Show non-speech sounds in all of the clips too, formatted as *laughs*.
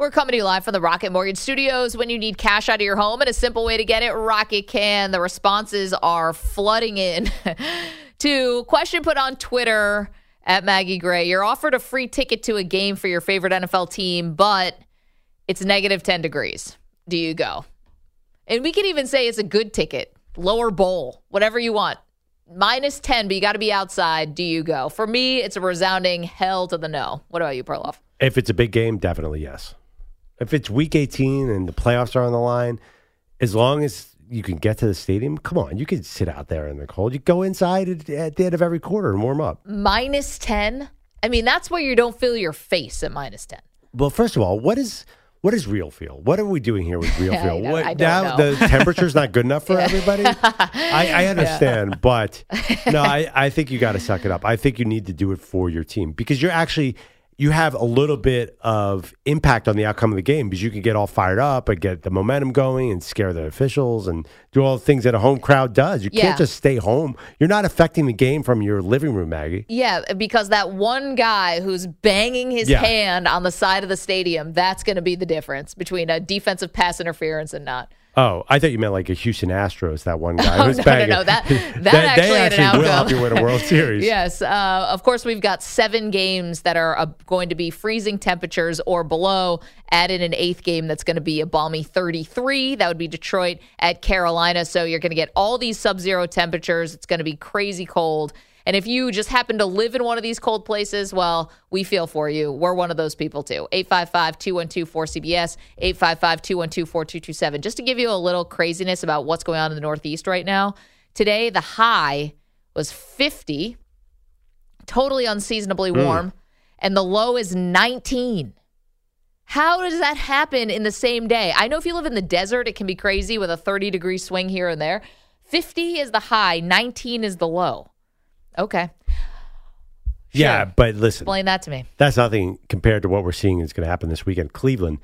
We're coming to you live from the Rocket Mortgage Studios. When you need cash out of your home and a simple way to get it, Rocket can. The responses are flooding in *laughs* to question put on Twitter at Maggie Gray. You're offered a free ticket to a game for your favorite NFL team, but it's negative 10 degrees. Do you go? And we can even say it's a good ticket, lower bowl, whatever you want. Minus 10, but you got to be outside. Do you go? For me, it's a resounding hell to the no. What about you, Perloff? If it's a big game, definitely yes. If it's week 18 and the playoffs are on the line, as long as you can get to the stadium, come on, you can sit out there in the cold. You go inside at, the end of every quarter and warm up. minus 10 i mean that's where you don't feel your face at minus 10 Well, first of all, what is what is real feel? What are we doing here with real *laughs* feel? don't- what, now know. the temperature's not good enough for *laughs* everybody. I, I understand, but *laughs* no, I, I think you got to suck it up. I think you need to do it for your team because you're actually you have a little bit of impact on the outcome of the game because you can get all fired up and get the momentum going and scare the officials and do all the things that a home crowd does. You Yeah. can't just stay home. You're not affecting the game from your living room, Maggie. yeah because that one guy who's banging his Yeah. hand on the side of the stadium that's going to be the difference between a defensive pass interference and not Oh, I thought you meant like a Houston Astros, that one guy *laughs* Oh, who's no, no, banging. no, *laughs* that- that they, actually they had an actually will help you win a World *laughs* Series. Yes. Uh, of course, we've got seven games that are uh, going to be freezing temperatures or below. Add in an eighth game that's going to be a balmy 33. That would be Detroit at Carolina. So you're going to get all these sub zero temperatures. It's going to be crazy cold. And if you just happen to live in one of these cold places, well, we feel for you. We're one of those people too. 855 212 4CBS, 855 212 4227. Just to give you a little craziness about what's going on in the Northeast right now. Today, the high was 50 totally unseasonably mm. warm, and the low is 19. How does that happen in the same day? I know if you live in the desert, it can be crazy with a 30 degree swing here and there. 50 is the high, 19 is the low. Okay. Yeah, but listen, Explain that to me. that's nothing compared to what we're seeing is going to happen this weekend. Cleveland,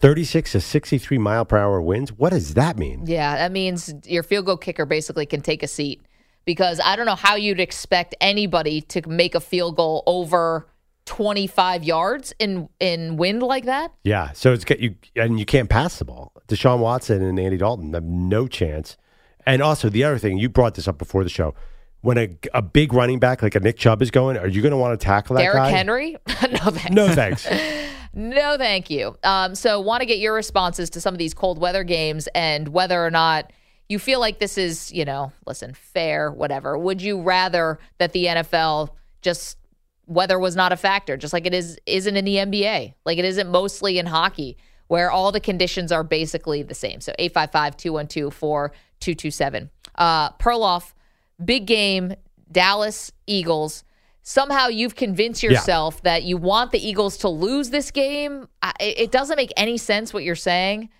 36 to 63 mile per hour winds. What does that mean? Yeah, that means your field goal kicker basically can take a seat because I don't know how you'd expect anybody to make a field goal over 25 yards in in wind like that. Yeah, so it's you and you can't pass the ball. Deshaun Watson and Andy Dalton have no chance. And also the other thing, you brought this up before the show. When a, a big running back like a Nick Chubb is going, are you going to want to tackle that Derrick guy? Henry? *laughs* no thanks. No thanks. *laughs* No, thank you. Um, so, want to get your responses to some of these cold weather games and whether or not you feel like this is, you know, listen, fair, whatever. Would you rather that the NFL just weather was not a factor, just like it is isn't in the NBA, like it isn't mostly in hockey, where all the conditions are basically the same. So 855-212-4227. Uh Perloff, big game, Dallas Eagles. Somehow you've convinced yourself that you want the Eagles to lose this game. I, it doesn't make any sense what you're saying.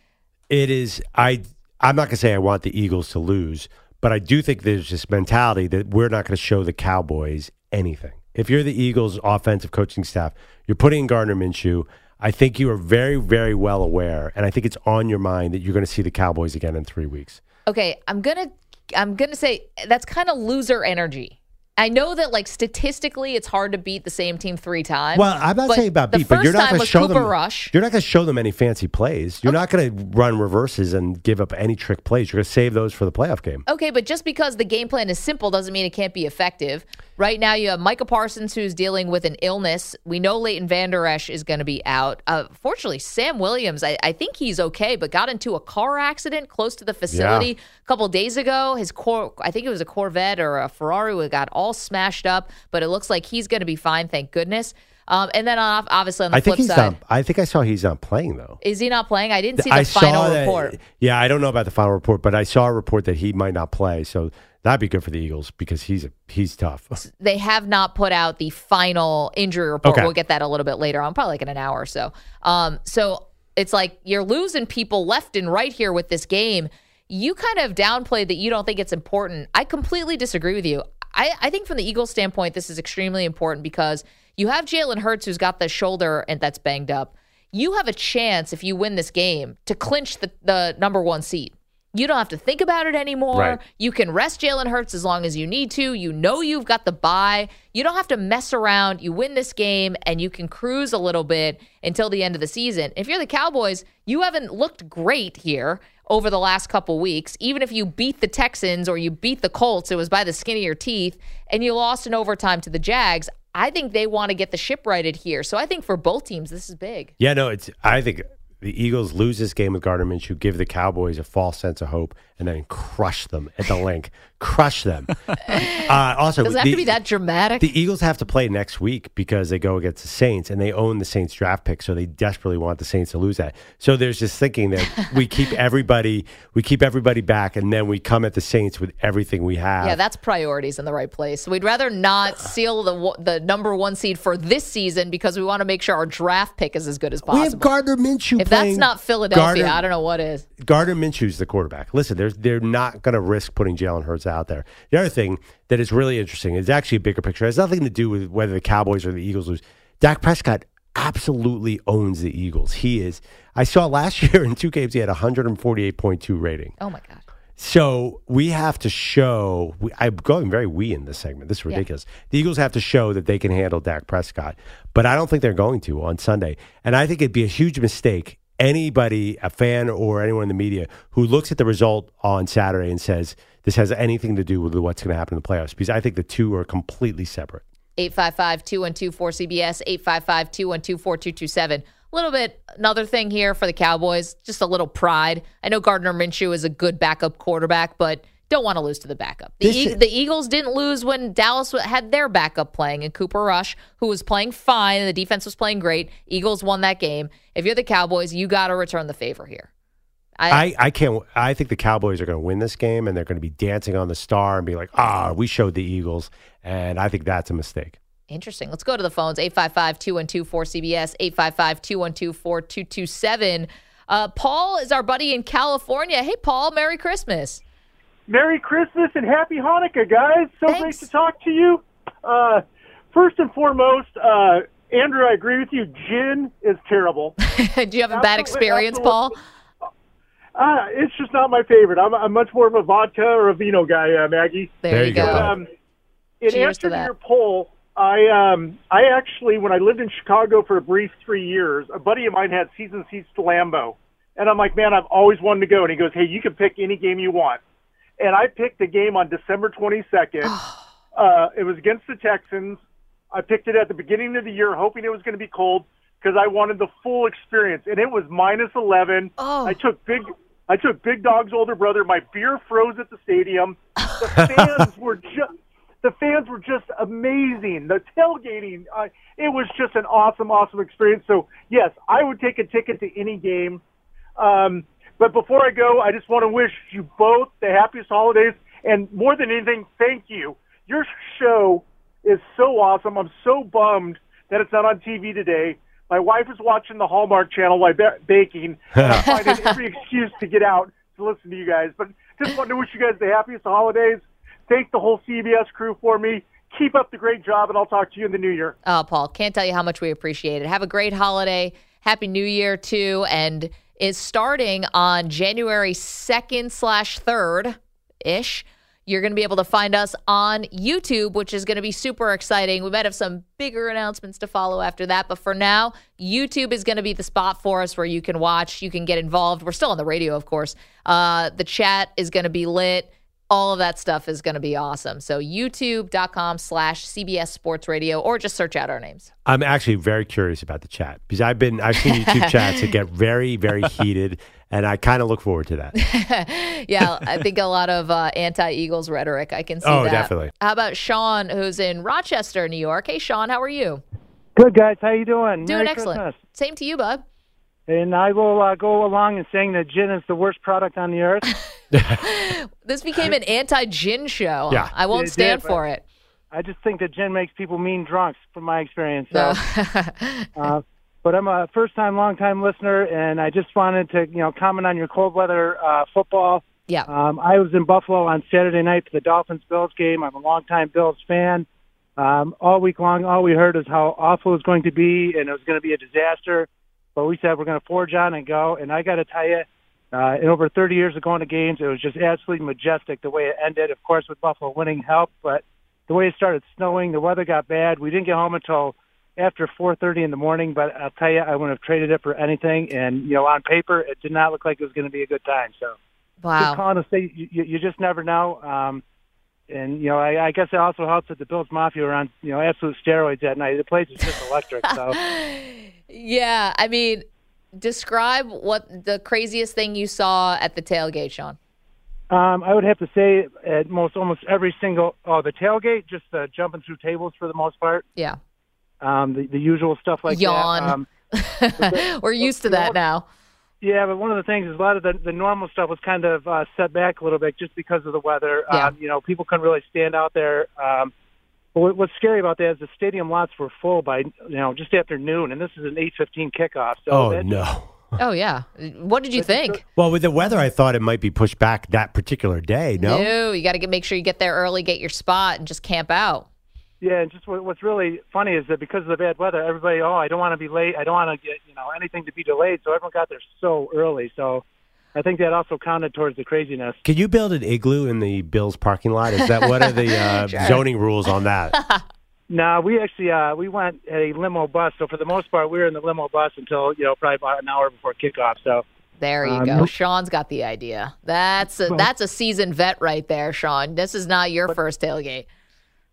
It is. I. I'm not going to say I want the Eagles to lose, but I do think there's this mentality that we're not going to show the Cowboys anything. If you're the Eagles' offensive coaching staff, you're putting in Gardner Minshew. I think you are very, very well aware, and I think it's on your mind that you're going to see the Cowboys again in three weeks. Okay, I'm gonna I'm gonna say that's kind of loser energy. I know that like statistically, it's hard to beat the same team three times. Well, I'm not saying about beat, but you're not going to show Cooper them. Rush. You're not going to show them any fancy plays. You're not going to run reverses and give up any trick plays. You're going to save those for the playoff game. Okay, but just because the game plan is simple doesn't mean it can't be effective. Right now, you have Micah Parsons, who's dealing with an illness. We know Leighton Vander Esch is going to be out. Uh, fortunately, Sam Williams, I, I, think he's okay, but got into a car accident close to the facility yeah. a couple days ago. His core, I think it was a Corvette or a Ferrari, got all smashed up, but it looks like he's going to be fine, thank goodness. Um, and then on, obviously on the I flip side, not, I think I saw he's not playing though. Is he not playing? I didn't see the I final that, report. Yeah, I don't know about the final report, but I saw a report that he might not play. So that'd be good for the Eagles because he's a, he's tough. They have not put out the final injury report. Okay. We'll get that a little bit later on, probably like in an hour or so. Um, so it's like you're losing people left and right here with this game. You kind of downplayed that you don't think it's important. I completely disagree with you. I, I think from the Eagles standpoint, this is extremely important because you have Jalen Hurts who's got the shoulder and that's banged up. You have a chance if you win this game to clinch the, the number one seed. You don't have to think about it anymore. Right. You can rest Jalen Hurts as long as you need to. You know you've got the bye. You don't have to mess around. You win this game and you can cruise a little bit until the end of the season. If you're the Cowboys, you haven't looked great here over the last couple weeks. Even if you beat the Texans or you beat the Colts, it was by the skin of your teeth, and you lost in overtime to the Jags. I think they want to get the ship righted here. So I think for both teams, this is big. Yeah, no, it's. I think the Eagles lose this game with Gardner Minshew, give the Cowboys a false sense of hope, and then crush them at the link. crush them. Uh, also, does it have the, to be that dramatic? The Eagles have to play next week because they go against the Saints, and they own the Saints draft pick, so they desperately want the Saints to lose that. So there's this thinking that *laughs* we keep everybody, we keep everybody back, and then we come at the Saints with everything we have. Yeah, that's priorities in the right place. We'd rather not seal the the number one seed for this season because we want to make sure our draft pick is as good as possible. We have Gardner Minshew. If that's not Philadelphia, Gardner, I don't know what is. Gardner Minshew's the quarterback. Listen, they're they're not going to risk putting Jalen Hurts out there. The other thing that is really interesting is actually a bigger picture. It has nothing to do with whether the Cowboys or the Eagles lose. Dak Prescott absolutely owns the Eagles. He is. I saw last *laughs* year in two games he had 148.2 rating. Oh my god. So we have to show. I'm going very we in this segment. This is ridiculous. Yeah. The Eagles have to show that they can handle Dak Prescott, but I don't think they're going to on Sunday. And I think it'd be a huge mistake. Anybody, a fan or anyone in the media who looks at the result on Saturday and says this has anything to do with what's going to happen in the playoffs, because I think the two are completely separate. 855 212 4CBS, 855 212 4227 little bit another thing here for the Cowboys, just a little pride. I know Gardner Minshew is a good backup quarterback, but don't want to lose to the backup. The, e- the Eagles didn't lose when Dallas had their backup playing and Cooper Rush, who was playing fine and the defense was playing great. Eagles won that game. If you're the Cowboys, you got to return the favor here. I, I, I, can't. I think the Cowboys are going to win this game, and they're going to be dancing on the star and be like, "Ah, we showed the Eagles," and I think that's a mistake. Interesting. Let's go to the phones 855 212 4CBS, 855 212 4227. Uh, Paul is our buddy in California. Hey, Paul, Merry Christmas. Merry Christmas and Happy Hanukkah, guys. So Thanks. great to talk to you. Uh, first and foremost, uh, Andrew, I agree with you. Gin is terrible. *laughs* Do you have a bad experience, Paul? Uh, it's just not my favorite. I'm, I'm much more of a vodka or a vino guy, uh, Maggie. There, there you go. go. Um, in Cheers answer to, to your poll, I um I actually when I lived in Chicago for a brief three years, a buddy of mine had season seats to Lambeau, and I'm like, man, I've always wanted to go. And he goes, hey, you can pick any game you want, and I picked a game on December 22nd. *sighs* uh, it was against the Texans. I picked it at the beginning of the year, hoping it was going to be cold because I wanted the full experience, and it was minus 11. Oh. I took big. I took Big Dog's older brother. My beer froze at the stadium. The *laughs* fans were just the fans were just amazing. The tailgating, uh, it was just an awesome, awesome experience. So yes, I would take a ticket to any game. Um, but before I go, I just want to wish you both the happiest holidays, and more than anything, thank you. Your show is so awesome. I'm so bummed that it's not on TV today. My wife is watching the Hallmark Channel while ba- baking, *laughs* and I'm finding every excuse to get out to listen to you guys. But just want to wish you guys the happiest holidays thank the whole CBS crew for me. Keep up the great job, and I'll talk to you in the new year. Oh, Paul, can't tell you how much we appreciate it. Have a great holiday. Happy New Year, too. And is starting on January 2nd slash 3rd ish. You're going to be able to find us on YouTube, which is going to be super exciting. We might have some bigger announcements to follow after that. But for now, YouTube is going to be the spot for us where you can watch, you can get involved. We're still on the radio, of course. Uh, the chat is going to be lit all of that stuff is going to be awesome. So youtube.com slash CBS Sports Radio or just search out our names. I'm actually very curious about the chat because I've been I've seen YouTube chats that get very very *laughs* heated, and I kind of look forward to that. *laughs* yeah, I think a lot of uh, anti-Eagles rhetoric. I can see Oh, that. definitely. How about Sean, who's in Rochester, New York? Hey, Sean, how are you? Good guys, how you doing? Doing Merry excellent. Christmas. Same to you, bud. And I will uh, go along and saying that gin is the worst product on the earth. *laughs* *laughs* This became an anti-gin show. Yeah. I won't It stand but- for it. I just think that gin makes people mean drunks, from my experience. So, *laughs* uh, but I'm a first-time, long-time listener, and I just wanted to, you know, comment on your cold weather uh, football. yeah. Um, I was in Buffalo on Saturday night for the Dolphins Bills game. I'm a longtime Bills fan. Um, all week long, all we heard is how awful it was going to be, and it was going to be a disaster. But we said we're going to forge on and go. And I got to tell you, uh, in over 30 years of going to games, it was just absolutely majestic the way it ended. Of course, with Buffalo winning helped, but the way it started snowing, the weather got bad. We didn't get home until after 4:30 in the morning. But I'll tell you, I wouldn't have traded it for anything. And you know, on paper, it did not look like it was going to be a good time. So just Wow. calling to say you, you you just never know. Um, and you know, I, I guess it also helps that the Bills Mafia are on you know absolute steroids that night. The place is just electric. So *laughs* Yeah. I mean, describe what the craziest thing you saw at the tailgate, Sean. um, I would have to say at most almost every single oh the tailgate, just uh, jumping through tables for the most part. Yeah. Um, the the usual stuff like Yawn. that. Um, *laughs* We're used to that now. Yeah, but one of the things is a lot of the, the normal stuff was kind of uh, set back a little bit just because of the weather. Yeah. Um, you know, people couldn't really stand out there. Um, but what- what's scary about that is the stadium lots were full by you know just after noon, and this is an eight fifteen kickoff. So Oh that- no. Oh, yeah. What did you think? Well, with the weather, I thought it might be pushed back that particular day. No. you got to make sure you get there early, get your spot, and just camp out. Yeah, and just what's really funny is that because of the bad weather, everybody, oh, I don't want to be late. I don't want to get you know anything to be delayed. So everyone got there so early. So I think that also counted towards the craziness. Can you build an igloo in the Bills parking lot? Is that what are the *laughs* uh, zoning rules on that? *laughs* No, we actually uh, we went at a limo bus. So for the most part, we were in the limo bus until you know probably about an hour before kickoff. So There you Um, go. Sean's got the idea. That's a, that's a seasoned vet right there, Sean. This is not your first tailgate.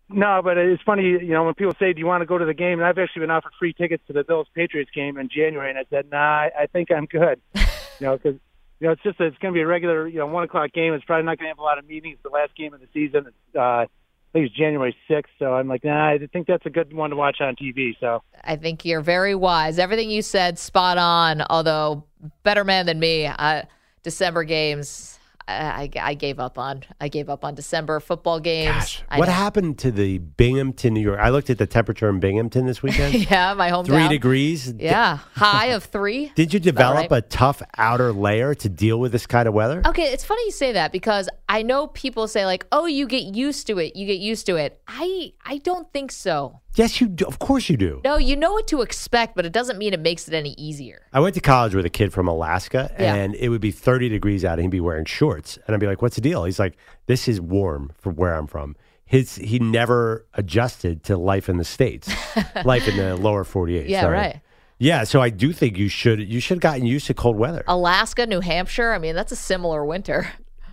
no, but it's funny, you know, when people say, "Do you want to go to the game?" And I've actually been offered free tickets to the Bills Patriots game in January, and I said, "Nah, I, I think I'm good." *laughs* you know, because you know it's just it's going to be a regular, you know, one o'clock game. It's probably not going to have a lot of meetings. The last game of the season, it's, uh, I think it's January sixth. So I'm like, nah, I think that's a good one to watch on TV. So. I think you're very wise. Everything you said, spot on. Although better man than me. Uh, December games, I, I, gave up on. I gave up on December football games. Gosh, what happened to the Binghamton, New York? I looked at the temperature in Binghamton this weekend. *laughs* Yeah, my hometown. Three degrees. Yeah, high of three. *laughs* Did you develop right? a tough outer layer to deal with this kind of weather? Okay, it's funny you say that because I know people say like, "Oh, you get used to it. You get used to it." I I don't think so. Yes, you do. Of course you do. No, you know what to expect, but it doesn't mean it makes it any easier. I went to college with a kid from Alaska, Yeah. and it would be 30 degrees out, and he'd be wearing shorts. And I'd be like, what's the deal? He's like, this is warm for where I'm from. His He never adjusted to life in the States, *laughs* life in the lower 48. Yeah, sorry. right. Yeah, so I do think you should you should have gotten used to cold weather. Alaska, New Hampshire. I mean, that's a similar winter.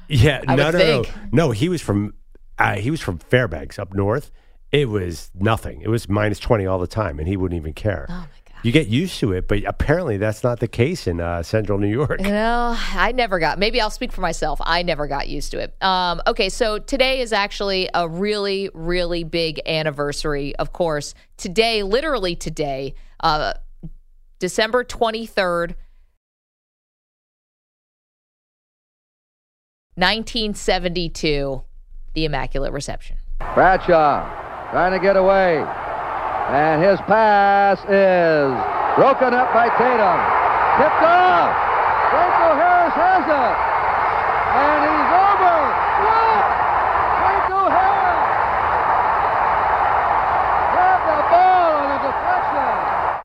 Yeah, *laughs* I no, would no, think. no, no. He was from uh, he was from Fairbanks up north. It was nothing. It was minus twenty all the time, and he wouldn't even care. Oh my god! You get used to it, but apparently that's not the case in uh, Central New York. *laughs* You know, I never got. Maybe I'll speak for myself. I never got used to it. Um, okay, so today is actually a really, really big anniversary. Of course, today, literally today, uh, December twenty third, nineteen seventy two, the Immaculate Reception. Bradshaw trying to get away. And his pass is broken up by Tatum. Tipped off. Franco Harris has it. And he's over. What? Harris. Grabbed the ball on a deflection.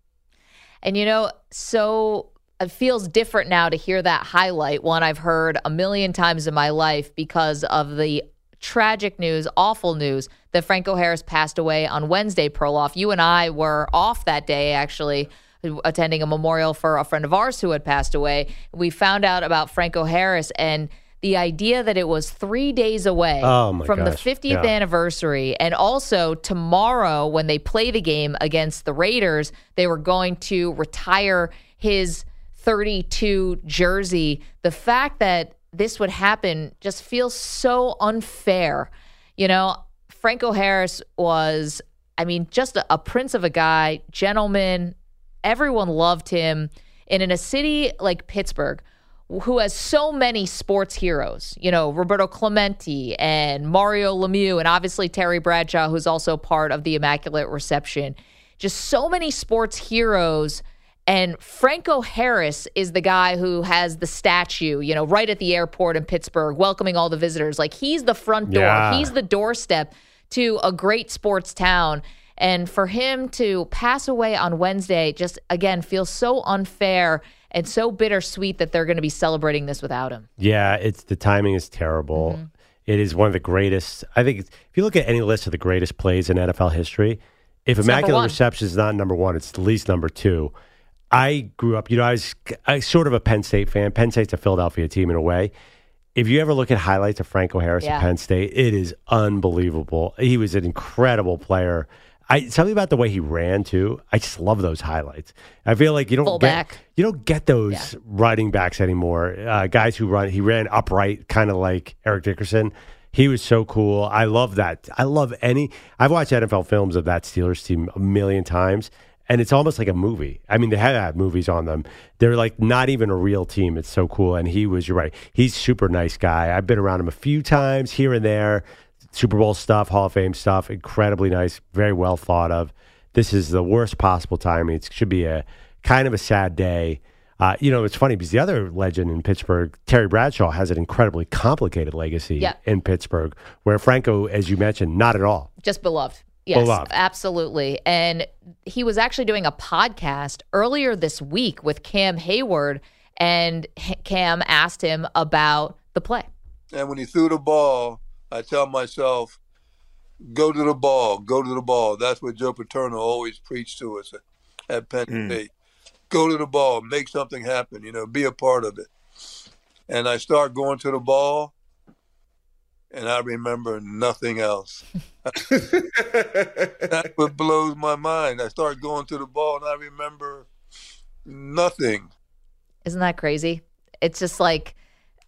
And you know, so it feels different now to hear that highlight, one I've heard a million times in my life because of the tragic news, awful news that Franco Harris passed away on Wednesday, Perloff. You and I were off that day, actually. Attending a memorial for a friend of ours who had passed away. We found out about Franco Harris and the idea that it was three days away Oh, from the 50th Yeah. anniversary, and also tomorrow when they play the game against the Raiders, they were going to retire his 32 jersey. The fact that this would happen just feels so unfair. You know, Franco Harris was, I mean, just a, a prince of a guy, gentleman. Everyone loved him. And in a city like Pittsburgh, who has so many sports heroes, you know, Roberto Clemente and Mario Lemieux, and obviously Terry Bradshaw, who's also part of the Immaculate Reception. Just so many sports heroes. And Franco Harris is the guy who has the statue, you know, right at the airport in Pittsburgh, welcoming all the visitors. Like he's the front door, Yeah. he's the doorstep to a great sports town. And for him to pass away on Wednesday just again feels so unfair and so bittersweet that they're going to be celebrating this without him. Yeah, it's the timing is terrible. Mm-hmm. It is one of the greatest. I think if you look at any list of the greatest plays in NFL history, if It's Immaculate. Reception is not number one, it's at least number two. I grew up, you know, I was I sort of a Penn State fan. Penn State's a Philadelphia team in a way. If you ever look at highlights of Franco Harris Yeah. at Penn State, it is unbelievable. He was an incredible player. I something about the way he ran too. I just love those highlights. I feel like you don't Fullback. get you don't get those running backs anymore. Uh, guys who run, he ran upright, kind of like Eric Dickerson. He was so cool. I love that. I love any. I've watched NFL films of that Steelers team a million times, and it's almost like a movie. I mean, they have had movies on them. They're like not even a real team. It's so cool. And he was. You're right. He's super nice guy. I've been around him a few times here and there. Super Bowl stuff, Hall of Fame stuff. Incredibly nice. Very well thought of. This is the worst possible timing. It should be a kind of a sad day. Uh, you know, it's funny because the other legend in Pittsburgh, Terry Bradshaw, has an incredibly complicated legacy Yeah. in Pittsburgh, where Franco, as you mentioned, not at all. Just beloved. Yes, Beloved. absolutely. And he was actually doing a podcast earlier this week with Cam Heyward, and H- Cam asked him about the play. And when he threw the ball, I tell myself, go to the ball, go to the ball. That's what Joe Paterno always preached to us at, at Penn hmm. State. Go to the ball, make something happen, you know, be a part of it. And I start going to the ball, and I remember nothing else. *laughs* That's what blows my mind. I start going to the ball, and I remember nothing. Isn't that crazy? It's just like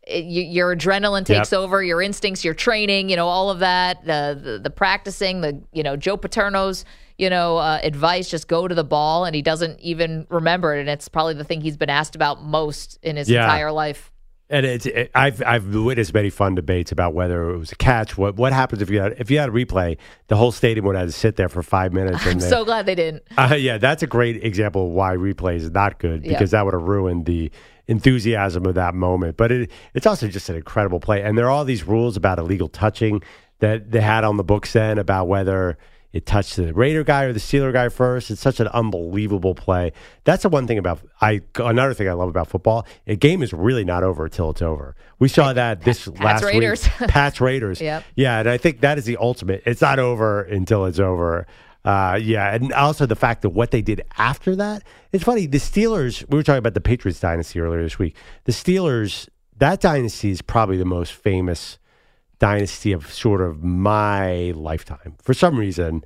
it, you, your adrenaline takes Yep. over, your instincts, your training, you know, all of that, the, the the practicing, the you know Joe Paterno's you know uh, advice, just go to the ball, and he doesn't even remember it, and it's probably the thing he's been asked about most in his Yeah. entire life. And it's it, I've I've witnessed many fun debates about whether it was a catch. What what happens if you had if you had a replay? The whole stadium would have to sit there for five minutes. *laughs* I'm and they- so glad they didn't. Uh, yeah, that's a great example of why replay is not good because that would have ruined the enthusiasm of that moment. But it, it's also just an incredible play. And there are all these rules about illegal touching that they had on the books then about whether it touched the Raider guy or the Steeler guy first. It's such an unbelievable play. That's the one thing about I. Another thing I love about football. A game is really not over until it's over. We saw that this last Raiders. week. *laughs* Pats Raiders. Yep. Yeah, and I think that is the ultimate. It's not over until it's over. Uh, yeah, and also the fact that what they did after that. It's funny. The Steelers. We were talking about the Patriots dynasty earlier this week. The Steelers. That dynasty is probably the most famous dynasty of sort of my lifetime. For some reason,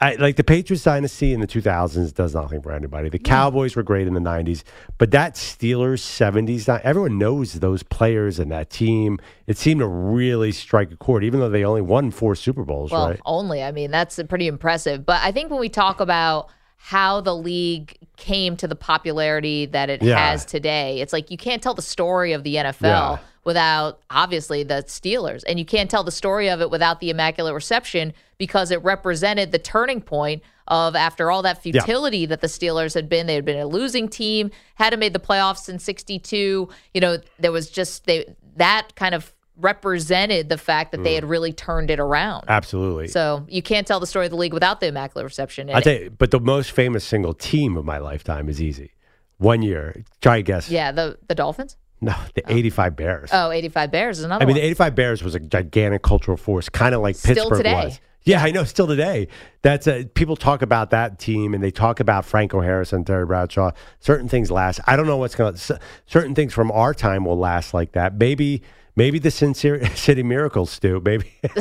I, like the Patriots dynasty in the 2000s does nothing for anybody. The mm. Cowboys were great in the 90s, but that Steelers 70s, di- everyone knows those players and that team. It seemed to really strike a chord, even though they only won four Super Bowls, Well, right? only. I mean, that's pretty impressive. But I think when we talk about how the league came to the popularity that it Yeah. has today, it's like you can't tell the story of the NFL Yeah. Without obviously the Steelers. And you can't tell the story of it without the Immaculate Reception because it represented the turning point of after all that futility that the Steelers had been. They had been a losing team, hadn't made the playoffs in 62. You know, there was just they that kind of represented the fact that Mm. they had really turned it around. Absolutely. So you can't tell the story of the league without the Immaculate Reception. I tell you, but the most famous single team of my lifetime is easy. One year. Try guess. yeah, the the Dolphins. No, the 85 Bears. Oh, 85 Bears is another I mean, one. the 85 Bears was a gigantic cultural force, kind of like Still Pittsburgh today. was. Yeah, I know. Still today, that's a, people talk about that team and they talk about Franco Harris and Terry Bradshaw. Certain things last. I don't know what's going to. Certain things from our time will last like that. Maybe, Maybe the Sin *laughs* City Miracles, Stu. Maybe. *laughs* *laughs*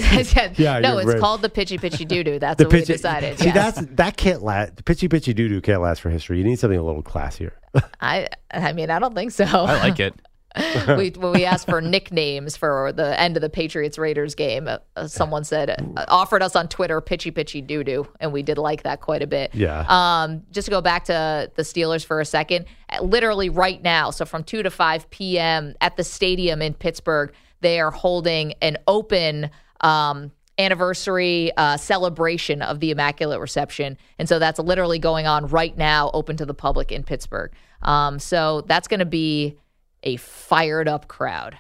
yeah, no, it's right. called the Pitchy Pitchy Doo Doo. That's the what pitchy, we decided. See, yes. that's that can't last. The Pitchy Pitchy Doo Doo can't last for history. You need something a little classier. I, I mean, I don't think so. I like it. *laughs* we when we asked for nicknames for the end of the Patriots Raiders game, uh, uh, someone said uh, offered us on Twitter "pitchy pitchy doo doo," and we did like that quite a bit. Yeah. Um, just to go back to the Steelers for a second, literally right now, so from two to five p.m. at the stadium in Pittsburgh, they are holding an open. Um, anniversary uh, celebration of the Immaculate Reception. And so that's literally going on right now, open to the public in Pittsburgh. Um, so that's going to be a fired up crowd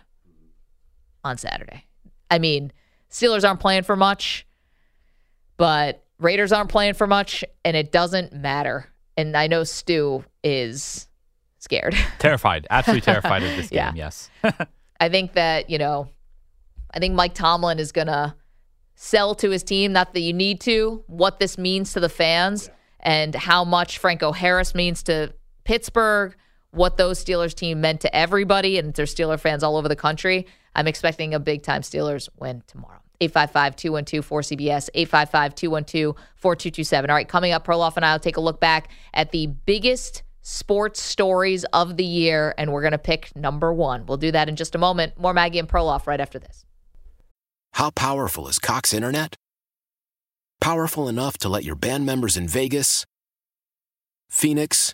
on Saturday. I mean, Steelers aren't playing for much, but Raiders aren't playing for much, and it doesn't matter. And I know Stu is scared. *laughs* Terrified. Absolutely terrified of this *laughs* game, yeah. yes. *laughs* I think that, you know, I think Mike Tomlin is going to sell to his team, not that you need to, what this means to the fans yeah. and how much Franco Harris means to Pittsburgh, what those Steelers team meant to everybody, and there's Steeler fans all over the country. I'm expecting a big time Steelers win tomorrow. 855 212 4CBS, 855 212 4227. All right, coming up, Perloff and I will take a look back at the biggest sports stories of the year, and we're going to pick number one. We'll do that in just a moment. More Maggie and Perloff right after this. How powerful is Cox Internet? Powerful enough to let your band members in Vegas, Phoenix,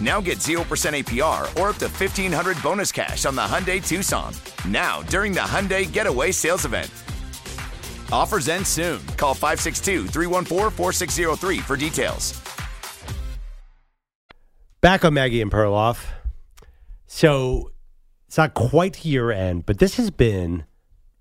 Now get 0% APR or up to 1500 bonus cash on the Hyundai Tucson. Now, during the Hyundai Getaway Sales Event. Offers end soon. Call 562 314 4603 for details. Back on Maggie and Perloff. So it's not quite year end, but this has been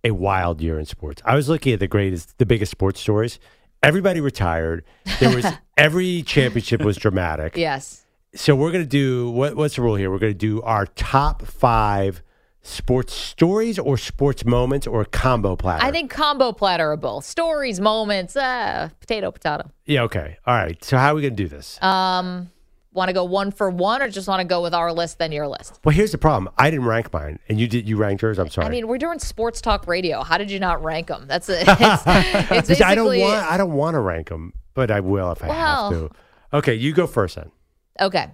a wild year in sports. I was looking at the greatest, the biggest sports stories. Everybody retired. There was *laughs* every championship was dramatic. Yes. So we're gonna do what, what's the rule here? We're gonna do our top five sports stories or sports moments or combo platter. I think combo platter are both stories, moments, uh, potato, potato. Yeah. Okay. All right. So how are we gonna do this? Um, want to go one for one, or just want to go with our list then your list? Well, here's the problem. I didn't rank mine, and you did. You ranked yours. I'm sorry. I mean, we're doing sports talk radio. How did you not rank them? That's a, *laughs* it's, it's *laughs* I don't want. I don't want to rank them, but I will if I Well- have to. Okay, you go first then. Okay.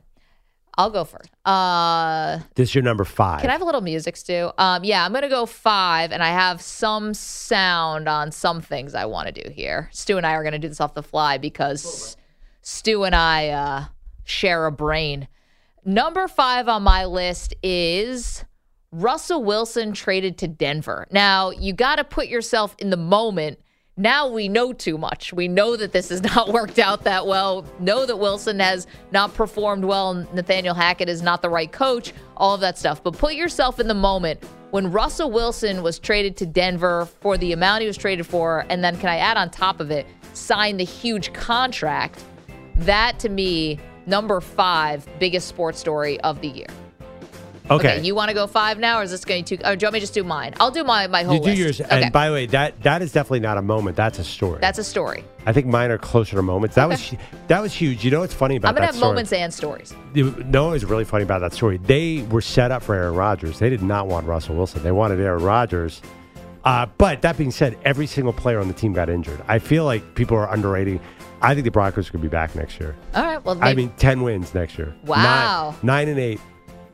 I'll go first. Uh, This is your number five. can I have a little music, Stu? Um, yeah, I'm gonna go five, and I have some sound on some things I want to do here. Stu and I are gonna do this off the fly because Stu and I uh, share a brain. Number five on my list is Russell Wilson traded to Denver. Now, you got to put yourself in the moment. Now we know too much. We know that this has *laughs* not worked out that well. Know that Wilson has not performed well. Nathaniel Hackett is not the right coach, all of that stuff. But put yourself in the moment when Russell Wilson was traded to Denver for the amount he was traded for. And then, can I add on top of it, sign the huge contract? That to me, number five biggest sports story of the year. Okay. you want to go five now, or is this going to? Or do you want me to just do mine? I'll do my my whole you do list. yours. Okay. And by the way, that that is definitely not a moment. That's a story. That's a story. I think mine are closer to moments. That was that was huge. You know what's funny about I'm gonna that have story? moments and stories. You know what was really funny about that story? They were set up for Aaron Rodgers. They did not want Russell Wilson. They wanted Aaron Rodgers. Uh, but that being said, every single player on the team got injured. I feel like people are underrating. I think the Broncos could be back next year. All right. Well, I mean, ten wins next year. Wow. Nine, nine and eight.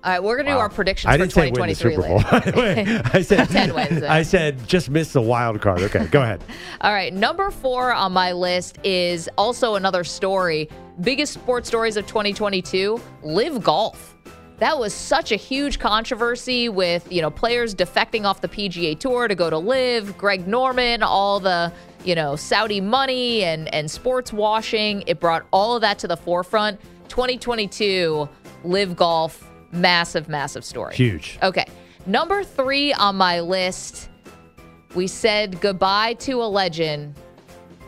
All right, we're gonna do our predictions I for didn't say win the 2023 Super Bowl. later. By the way, I said *laughs* 10 wins. I said just miss the wild card. Okay, go ahead. *laughs* All right, number four on my list is also another story. Biggest sports stories of 2022: LIV Golf. That was such a huge controversy with you know players defecting off the PGA Tour to go to LIV. Greg Norman, all the you know Saudi money and and sports washing. It brought all of that to the forefront. 2022, LIV Golf, massive, massive story. Huge. Okay, number three on my list. We said goodbye to a legend.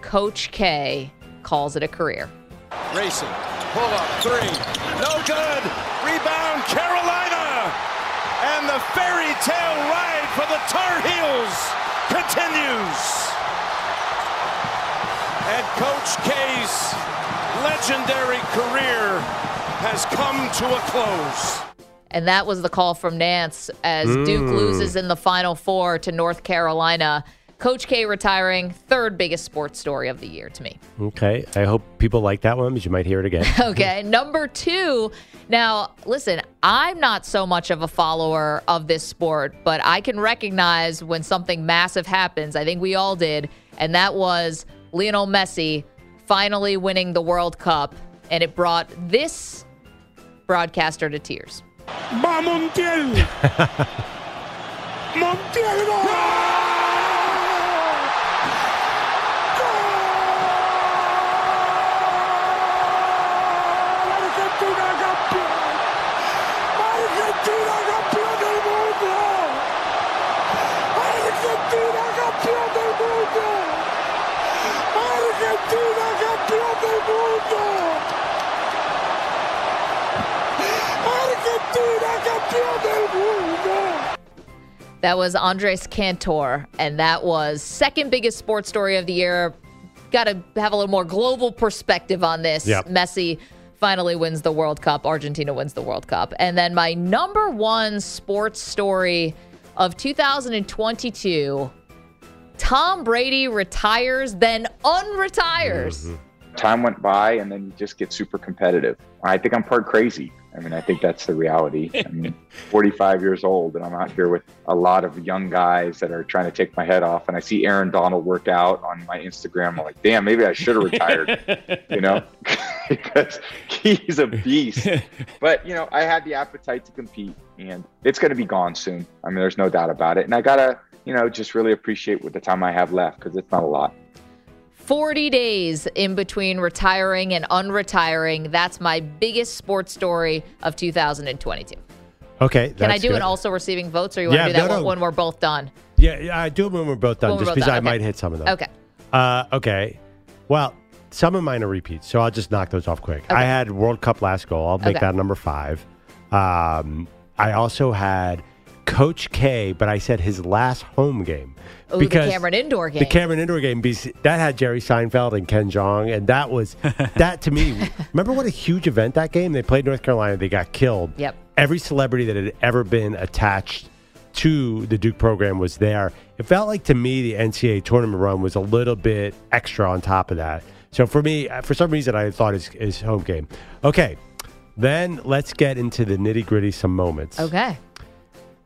Coach K calls it a career. Racing. Pull up. Three. No good. Rebound, Carolina. And the fairy tale ride for the Tar Heels continues. And Coach K's legendary career has come to a close. And that was the call from Nantz as Duke Mm. loses in the Final Four to North Carolina. Coach K retiring, third biggest sports story of the year to me. Okay, I hope people like that one because you might hear it again. *laughs* Okay, number two. Now, listen, I'm not so much of a follower of this sport, but I can recognize when something massive happens. I think we all did. And that was Lionel Messi finally winning the World Cup. And it brought this broadcaster to tears. Va Montiel. *laughs* Montiel. Argentina That was Andres Cantor, and that was second biggest sports story of the year. Got to have a little more global perspective on this. Yep. Messi finally wins the World Cup. Argentina wins the World Cup. And then my number one sports story of 2022 Tom Brady retires, then unretires. Mm-hmm. time went by and then you just get super competitive. I think I'm part crazy. I mean, I think that's the reality. I mean, *laughs* 45 years old and I'm out here with a lot of young guys that are trying to take my head off. And I see Aaron Donald work out on my Instagram. I'm like, damn, maybe I should have retired, *laughs* you know, *laughs* because he's a beast. But, you know, I had the appetite to compete and it's going to be gone soon. I mean, there's no doubt about it. And I got to, you know, just really appreciate what the time I have left because it's not a lot. 40 days in between retiring and unretiring. That's my biggest sports story of 2022. Okay, Can I do good. an also receiving votes, or you want Yeah, to do that no, when, no. when we're both done? Yeah, yeah, I do it when we're both done, When just both because done, I okay. might hit some of them. Okay. Uh, okay. Well, some of mine are repeats, so I'll just knock those off quick. I had World Cup last goal. I'll make Okay. that number five. Um, I also had Coach K, but I said his last home game. Ooh, the Cameron Indoor game. The Cameron Indoor game, because that had Jerry Seinfeld and Ken Jeong, and that was, *laughs* that to me, remember what a huge event that game? They played North Carolina, they got killed. Yep. Every celebrity that had ever been attached to the Duke program was there. It felt like to me the NCAA tournament run was a little bit extra on top of that. So for me, uh, for some reason, I thought his, his home game. Okay, then let's get into the nitty gritty, some moments. Okay.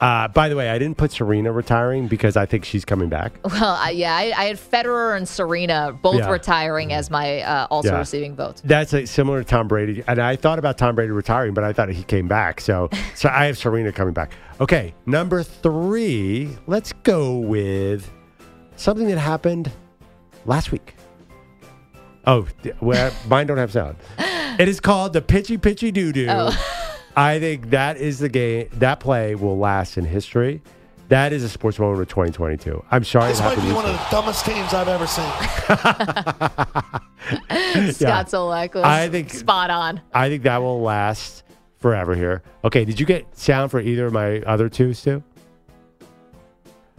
Uh, by the way, I didn't put Serena retiring because I think she's coming back. *laughs* Well, I, yeah, I, I had Federer and Serena both Yeah. retiring as my uh, also Yeah. receiving votes. That's like similar to Tom Brady, and I thought about Tom Brady retiring, but I thought he came back. So, *laughs* so I have Serena coming back. Okay, number three. Let's go with something that happened last week. Oh, well, *laughs* mine don't have sound. It is called the pitchy pitchy doo doo. Oh. I think that is the game. That play will last in history That is a sports moment of 2022. I'm sorry This might be one of the dumbest teams I've ever seen. *laughs* Scott Zolak was I think- spot on. I think that will last forever here. Okay, did you get sound for either of my other two, Stu?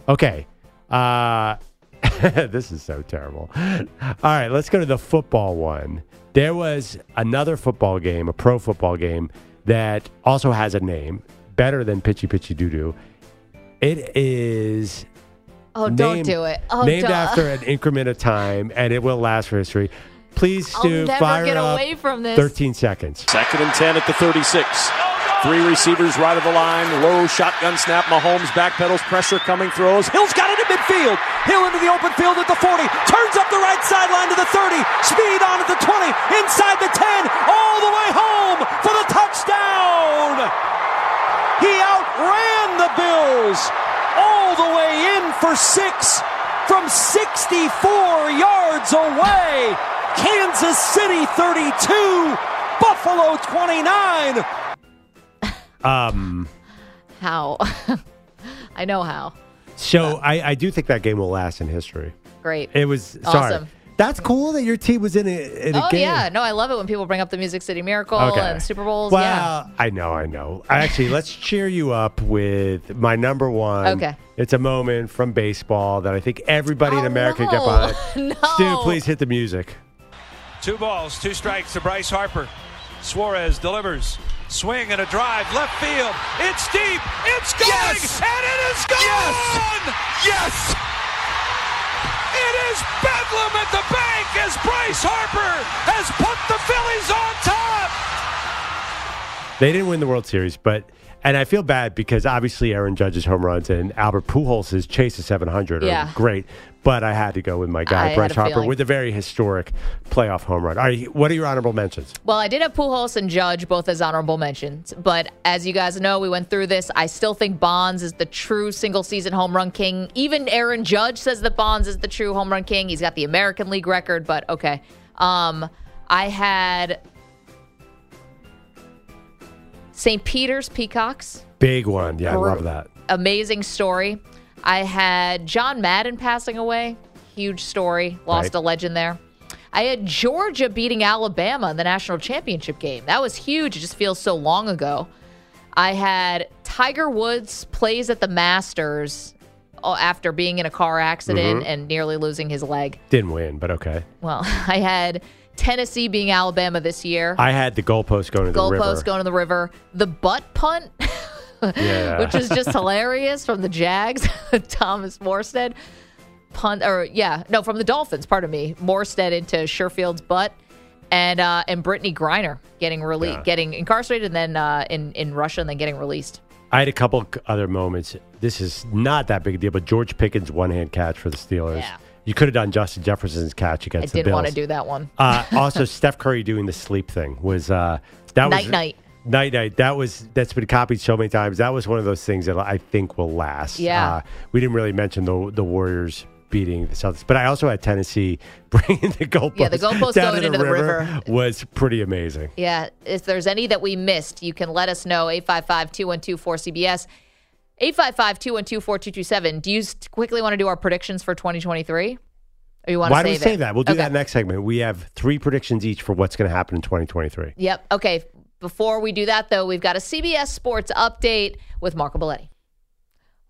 Okay. Uh, *laughs* this is so terrible. All right, let's go to the football one. There was another football game, a pro football game, that also has a name, better than Pitchy Pitchy Doo Doo. It is Oh, don't do it. Oh, named don't. after an increment of time, and it will last for history. Please, I'll Stu, never fire get up away from this. 13 seconds. Second and 10 at the 36. Three receivers right of the line. Low shotgun snap. Mahomes backpedals. Pressure coming. Throws. Hill's got it in midfield. Hill into the open field at the 40. Turns up the right sideline to the 30. Speed on at the 20. Inside the 10. All the way home for the touchdown. He outran the Bills all the way in for six from 64 yards away. Kansas City 32. Buffalo 29. *laughs* Um, How? *laughs* I know how. So I, I do think that game will last in history. Great. It was sorry. Awesome. That's cool that your team was in a, in a Oh game. yeah, no, I love it when people bring up the Music City Miracle Okay. and Super Bowls. Well, yeah. I know, I know. Actually, let's cheer you up with my number one. Okay. It's a moment from baseball that I think everybody in Oh, America no. get behind. *laughs* No. Stu, please hit the music. Two balls, two strikes to Bryce Harper. Suarez delivers. Swing and a drive, left field. It's deep. It's going, and it is gone. Yes. It is bedlam at the bank as Bryce Harper has put the Phillies on top. They didn't win the World Series, but and I feel bad because obviously Aaron Judge's home runs and Albert Pujols' chase to 700 are Yeah. great. But I had to go with my guy had Bryce Harper feeling. with a very historic playoff home run. All right, what are your honorable mentions? Well, I did have Pujols and Judge both as honorable mentions, but as you guys know, we went through this. I still think Bonds is the true single season home run king. Even Aaron Judge says that Bonds is the true home run king. He's got the American League record, but okay. Um, I had St. Peter's Peacocks. Big one. Yeah, I love that. Amazing story. I had John Madden passing away. Huge story. Lost Right. a legend there. I had Georgia beating Alabama in the national championship game. That was huge. It just feels so long ago. I had Tiger Woods plays at the Masters uh, after being in a car accident Mhm. and nearly losing his leg. Didn't win, but okay. Well, *laughs* I had Tennessee being Alabama this year. I had the goalpost going to the river. Goalpost going to the river. The butt punt, *laughs* Yeah. which is just hilarious from the Jags. *laughs* Thomas Morstead punt, or yeah, no, from the Dolphins. Pardon me, Morstead into Sherfield's butt, and uh, and Brittney Griner getting released, Yeah. getting incarcerated, and then uh, in in Russia, and then getting released. I had a couple other moments. This is not that big a deal, but George Pickens' one hand catch for the Steelers. Yeah. You could have done Justin Jefferson's catch I against the didn't Bills. want to do that one. Uh, also, *laughs* Steph Curry doing the sleep thing was uh, that was Night night. Night night. That was that's been copied so many times. That was one of those things that I think will last. Yeah. Uh, we didn't really mention the the Warriors beating the Celtics, but I also had Tennessee *laughs* bringing the goalpost. Yeah, the goalpost down going into the river. was pretty amazing. Yeah, if there's any that we missed, you can let us know. 855 212 4CBS. 855 212 4227. Do you quickly want to do our predictions for 2023? Or you want Why to do we save save it? that? We'll do Okay. that next segment. We have three predictions each for what's going to happen in 2023. Yep. Okay. Before we do that, though, we've got a CBS Sports update with Marco Belletti.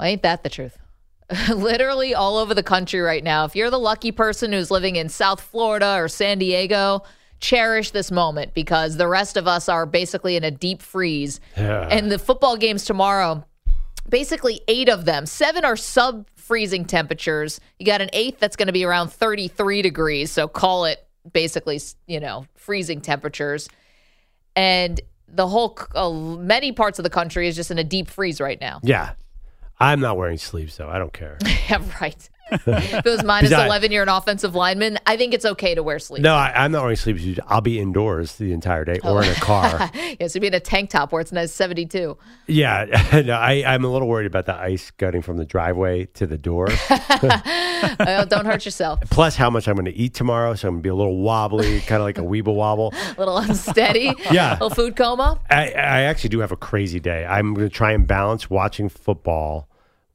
Ain't that the truth? *laughs* Literally all over the country right now. If you're the lucky person who's living in South Florida or San Diego, cherish this moment because the rest of us are basically in a deep freeze. Yeah. And the football games tomorrow, basically eight of them, seven are sub freezing temperatures. You got an eighth that's going to be around 33 degrees. So call it basically, you know, freezing temperatures. And the whole, uh, many parts of the country is just in a deep freeze right now. Yeah. I'm not wearing sleeves, though. I don't care. *laughs* yeah, right. if it was minus Besides- 11, you're an offensive lineman. I think it's okay to wear sleeves. No, I, I'm not wearing sleeves. I'll be indoors the entire day or in a oh. car. *laughs* yeah, so be in a tank top where it's nice 72. yeah, *laughs* no, I, I'm a little worried about the ice getting from the driveway to the door. well, don't hurt yourself. Plus, how much I'm going to eat tomorrow. So I'm going to be a little wobbly, kind of like a weeble wobble. A little unsteady. Yeah. little food coma. I, I actually do have a crazy day. I'm going to try and balance watching football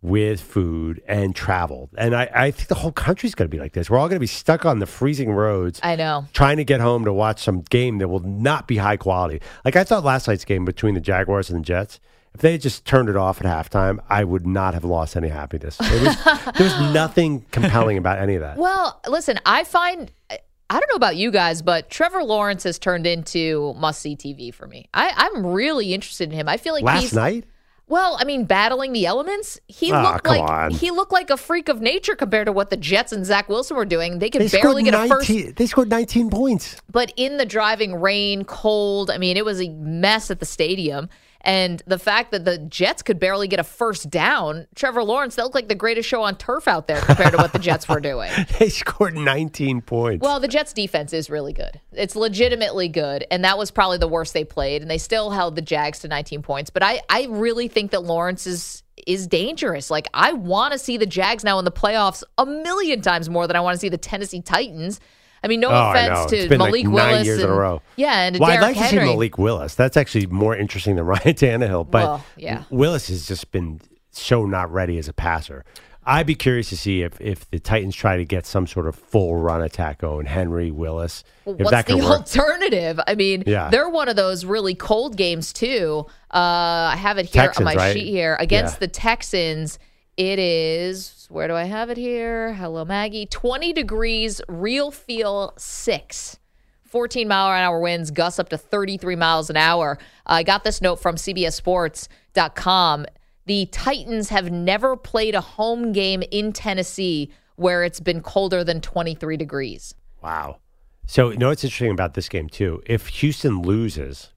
with food and travel. And I, I think the whole country's going to be like this. We're all going to be stuck on the freezing roads. I know. Trying to get home to watch some game that will not be high quality. Like I thought last night's game between the Jaguars and the Jets, if they had just turned it off at halftime, I would not have lost any happiness. Was, there was *laughs* nothing compelling about any of that. Well, listen, I find. I don't know about you guys, but Trevor Lawrence has turned into must see TV for me. I, I'm really interested in him. I feel like Last he's night? Well, I mean, battling the elements, he Ah, looked like on. he looked like a freak of nature compared to what the Jets and Zach Wilson were doing. They could They barely get a first They scored 19 points. but in the driving rain, cold, I mean, it was a mess at the stadium. And the fact that the Jets could barely get a first down, Trevor Lawrence, that looked like the greatest show on turf out there compared to what the Jets were doing. *laughs* They scored 19 points. Well, the Jets defense is really good. It's legitimately good. And that was probably the worst they played. And they still held the Jags to 19 points. But I, I really think that Lawrence is is dangerous. Like I want to see the Jags now in the playoffs a million times more than I want to see the Tennessee Titans. I mean, no Oh, offense to like Malik nine Willis years and, in a row. Yeah, and well, I'd Derrick like to see Henry. Malik Willis. That's actually more interesting than *laughs* Ryan Tannehill. But Well, yeah. Willis has just been so not ready as a passer. I'd be curious to see if, if the Titans try to get some sort of full run attack going. Henry Willis. Well, What's the work. alternative? I mean, Yeah. they're one of those really cold games too. Uh, I have it here Texans, on my right? sheet here against Yeah. the Texans. It is where do I have it here? Hello, Maggie. Twenty degrees, real feel six. 14 mile an hour winds, gusts up to 33 miles an hour. I got this note from CBSSports.com. The Titans have never played a home game in Tennessee where it's been colder than 23 degrees. Wow. So, you know what's interesting about this game, too? If Houston loses,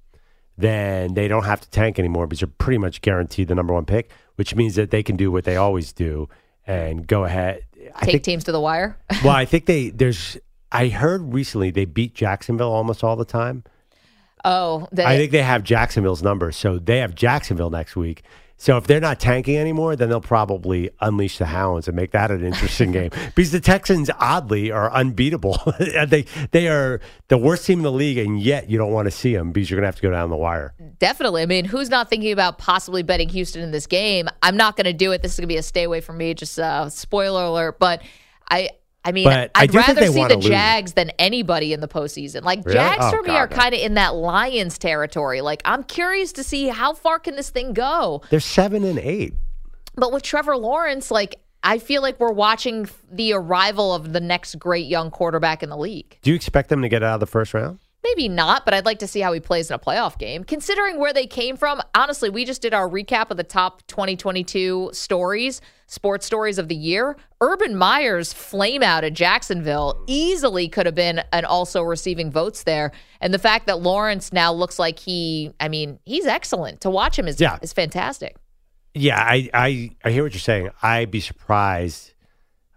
then they don't have to tank anymore because they're pretty much guaranteed the number one pick, which means that they can do what they always do and go ahead. I Take think, teams to the wire. *laughs* well, I think they, there's, I heard recently they beat Jacksonville almost all the time. Oh, the, I think they have Jacksonville's number. So they have Jacksonville next week. So if they're not tanking anymore, then they'll probably unleash the hounds and make that an interesting game. *laughs* Because the Texans, oddly, are unbeatable. *laughs* they they are the worst team in the league, and yet you don't want to see them because you're going to have to go down the wire. definitely. I mean, who's not thinking about possibly betting Houston in this game? I'm not going to do it. This is going to be a stay away from me. Just uh, spoiler alert. But I. I mean, But I I'd think rather see the lose. Jags than anybody in the postseason. Like Really? Jags Oh, for me God, are no. kind of in that Lions territory. Like I'm curious to see how far can this thing go. They're seven and eight. But with Trevor Lawrence, like I feel like we're watching the arrival of the next great young quarterback in the league. Do you expect them to get out of the first round? Maybe not, but I'd like to see how he plays in a playoff game. Considering where they came from, honestly, we just did our recap of the top 2022 stories, sports stories of the year. Urban Meyer's flame out at Jacksonville easily could have been and also receiving votes there. And the fact that Lawrence now looks like he, I mean, he's excellent. To watch him is, Yeah. is fantastic. Yeah, I, I, I hear what you're saying. I'd be surprised.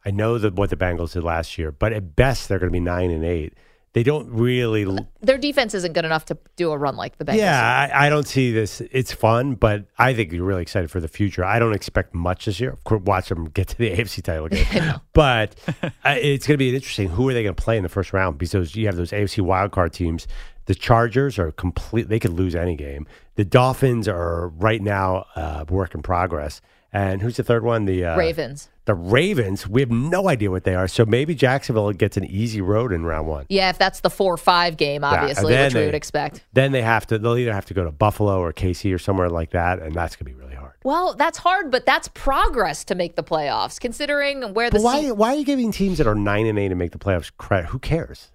I know that what the Bengals did last year, but at best they're going to be nine and eight. They don't really. Their defense isn't good enough to do a run like the Bengals. Yeah, I, I don't see this. It's fun, but I think you're really excited for the future. I don't expect much this year. Of course, watch them get to the *laughs* AFC title game, *laughs* but uh, it's going to be interesting. Who are they going to play in the first round? Because those, you have those AFC wildcard teams. The Chargers are complete. They could lose any game. The Dolphins are right now uh, work in progress. And who's the third one? The uh, Ravens. The Ravens. We have no idea what they are. So maybe Jacksonville gets an easy road in round one. Yeah, if that's the four five game, obviously, then which we would expect. Then they have to. They'll either have to go to Buffalo or KC or somewhere like that, and that's going to be really hard. Well, that's hard, but that's progress to make the playoffs, considering where the But why? se- Why are you giving teams that are nine and eight to make the playoffs credit? Who cares?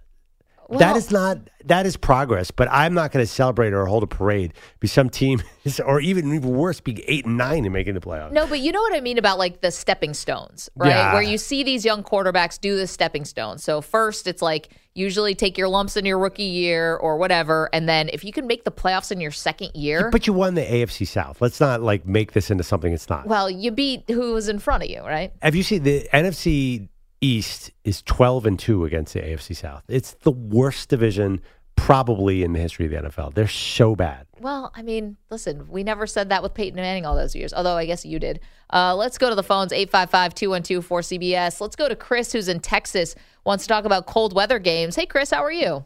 That Well- is not that is progress. But I'm not going to celebrate or hold a parade Be some team *laughs* or even even worse, be eight and nine and making the playoffs. No, but you know what I mean about like the stepping stones, right? Yeah. Where you see these young quarterbacks do the stepping stones. So first, it's like usually take your lumps in your rookie year or whatever, and then if you can make the playoffs in your second year, But you won the AFC South. Let's not like make this into something it's not. well, you beat who was in front of you, right? Have you seen the NFC East is 12 and 2 against the AFC South? It's the worst division probably in the history of the NFL. They're so bad. Well, I mean, listen, we never said that with Peyton Manning all those years, although I guess you did. Uh, let's go to the phones 855 212 4CBS. Let's go to Chris, who's in Texas, wants to talk about cold weather games. Hey, Chris, how are you?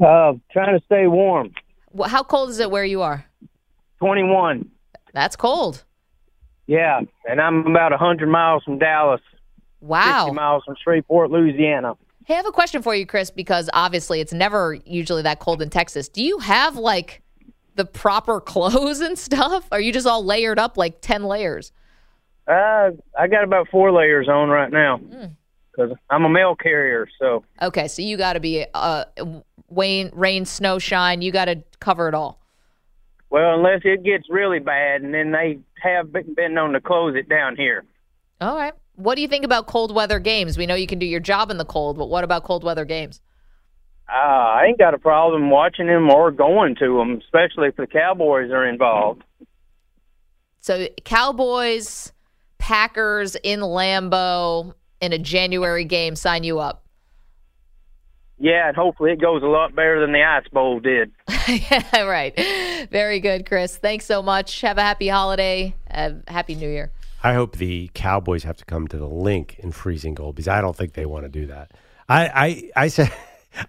Uh, trying to stay warm. Wh- How cold is it where you are? 21. That's cold. Yeah, and I'm about 100 miles from Dallas. Wow. 50 miles from Shreveport, Louisiana. Hey, I have a question for you, Chris, because obviously it's never usually that cold in Texas. Do you have like the proper *laughs* clothes and stuff? Are you just all layered up like 10 layers? Uh, I got about four layers on right now Hmm. because I'm a mail carrier. So Okay, so you got to be uh, rain, rain, snow, shine. You got to cover it all. Well, unless it gets really bad, and then they have been been known to close it down here. All right. What do you think about cold weather games? We know you can do your job in the cold, but what about cold weather games? Uh, I ain't got a problem watching them or going to them, especially if the Cowboys are involved. So, Cowboys, Packers in Lambeau in a January game sign you up. Yeah, and hopefully it goes a lot better than the Ice Bowl did. *laughs* yeah, right. Very good, Chris. Thanks so much. Have a happy holiday. Uh, happy New Year. I hope the Cowboys have to come to the Linc in freezing cold because I don't think they want to do that. I I, I *laughs* said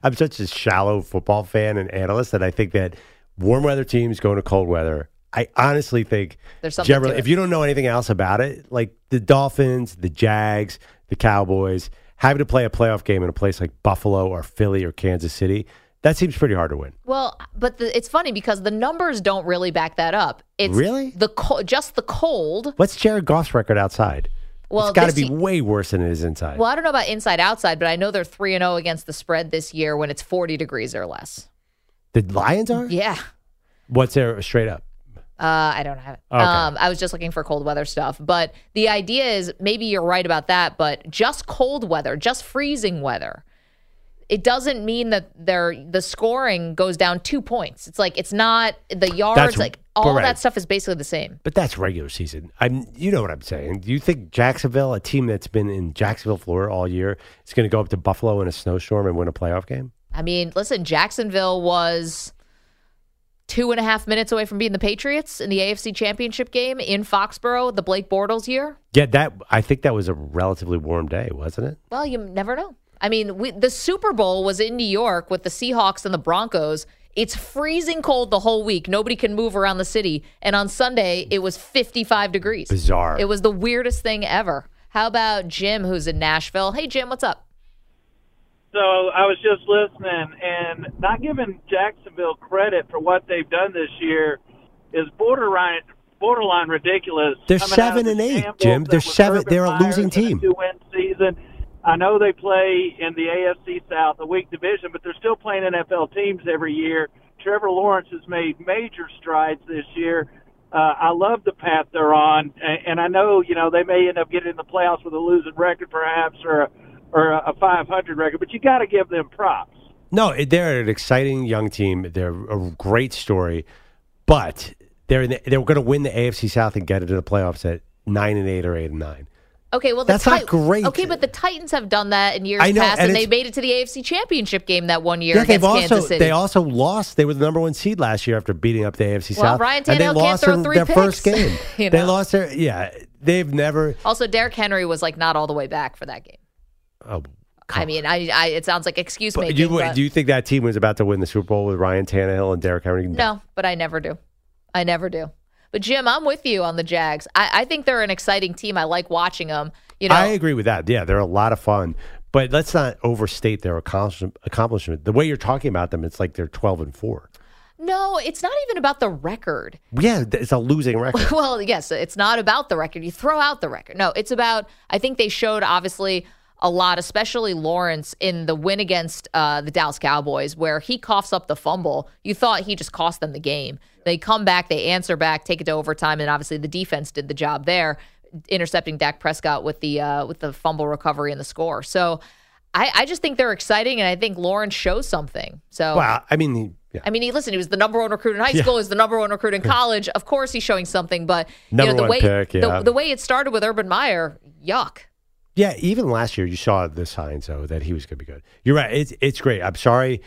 I'm such a shallow football fan and analyst that I think that warm weather teams going to cold weather. I honestly think There's something generally, if you don't know anything else about it, like the Dolphins, the Jags, the Cowboys, having to play a playoff game in a place like Buffalo or Philly or Kansas City, that seems pretty hard to win. Well, but the, it's funny because the numbers don't really back that up. It's Really? the co- just the cold. What's Jared Goff's record outside? Well, it's got to be way worse than it is inside. Well, I don't know about inside outside, but I know they're 3 and 0 against the spread this year when it's 40 degrees or less. The Lions are? Yeah. What's their straight up? Uh, I don't have it. Okay. Um, I was just looking for cold weather stuff. But the idea is maybe you're right about that, but just cold weather, just freezing weather. It doesn't mean that they're, the scoring goes down two points. It's like it's not the yards, That's like all that stuff is basically the same. But that's regular season. I'm, you know what I'm saying. Do you think Jacksonville, a team that's been in Jacksonville, Florida all year, is going to go up to Buffalo in a snowstorm and win a playoff game? I mean, listen, Jacksonville was two and a half minutes away from beating the Patriots in the AFC Championship game in Foxborough, the Blake Bortles year. Yeah, that I think that was a relatively warm day, wasn't it? Well, you never know. I mean, we, the Super Bowl was in New York with the Seahawks and the Broncos. It's freezing cold the whole week. Nobody can move around the city. And on Sunday, it was 55 degrees. Bizarre. It was the weirdest thing ever. How about Jim, who's in Nashville? Hey, Jim, what's up? So I was just listening and not giving Jacksonville credit for what they've done this year is borderline borderline ridiculous. They're Coming seven and eight, Jim. They're seven. Urban They're a losing team. Two win season. I know they play in the AFC South, a weak division, but they're still playing NFL teams every year. Trevor Lawrence has made major strides this year. Uh, I love the path they're on, and, and I know you know they may end up getting in the playoffs with a losing record, perhaps, or a, or a 500 record. But you got to give them props. No, they're an exciting young team. They're a great story, but they're the, they're going to win the AFC South and get into the playoffs at nine and eight or eight and nine. Okay, well, That's not great. Okay, but the Titans have done that in years know, past, and and, they made it to the AFC Championship game that one year Yeah, they've against also Kansas City. they also lost. They were the number one seed last year after beating up the AFC Well, South. Ryan and they Tannehill can't lost throw their, three their first game. *laughs* you They lost their yeah. They've never. also, Derrick Henry was like not all the way back for that game. Oh, I mean, I, I it sounds like excuse me. do you think that team was about to win the Super Bowl with Ryan Tannehill and Derrick Henry? No, but I never do. I never do. But Jim, I'm with you on the Jags. I, I think they're an exciting team. I like watching them. You know, I agree with that. Yeah, they're a lot of fun. But let's not overstate their accomplishment. accomplishment. The way you're talking about them, it's like they're 12 and 4. no, it's not even about the record. Yeah, it's a losing *laughs* record. well, yes, it's not about the record. You throw out the record. No, it's about. I think they showed obviously a lot, especially Lawrence in the win against uh, the Dallas Cowboys, where he coughs up the fumble. You thought he just cost them the game. They come back, they answer back, take it to overtime, and obviously the defense did the job there, intercepting Dak Prescott with the uh, with the fumble recovery and the score. So. I, I just think they're exciting, and I think Lawrence shows something. So, Wow. I mean, he- yeah. I mean, he listen. He was the number one recruit in high Yeah. school. He's the number one recruit in college. Of course, he's showing something. But you know the way pick, yeah. the, the way it started with Urban Meyer, yuck. Yeah, even last year you saw the signs though that he was going to be good. You're right. It's it's great. I'm sorry.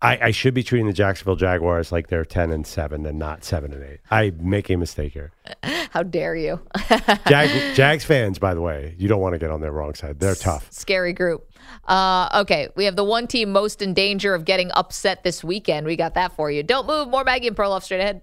I, I should be treating the Jacksonville Jaguars like they're ten and seven and not seven and eight. I make a mistake here. *laughs* How dare you? *laughs* Jag, *laughs* Jags fans, by the way, you don't want to get on their wrong side. They're tough. Scary group. Uh, okay, we have the one team most in danger of getting upset this weekend. We got that for you. Don't move. More Maggie and Perloff straight ahead.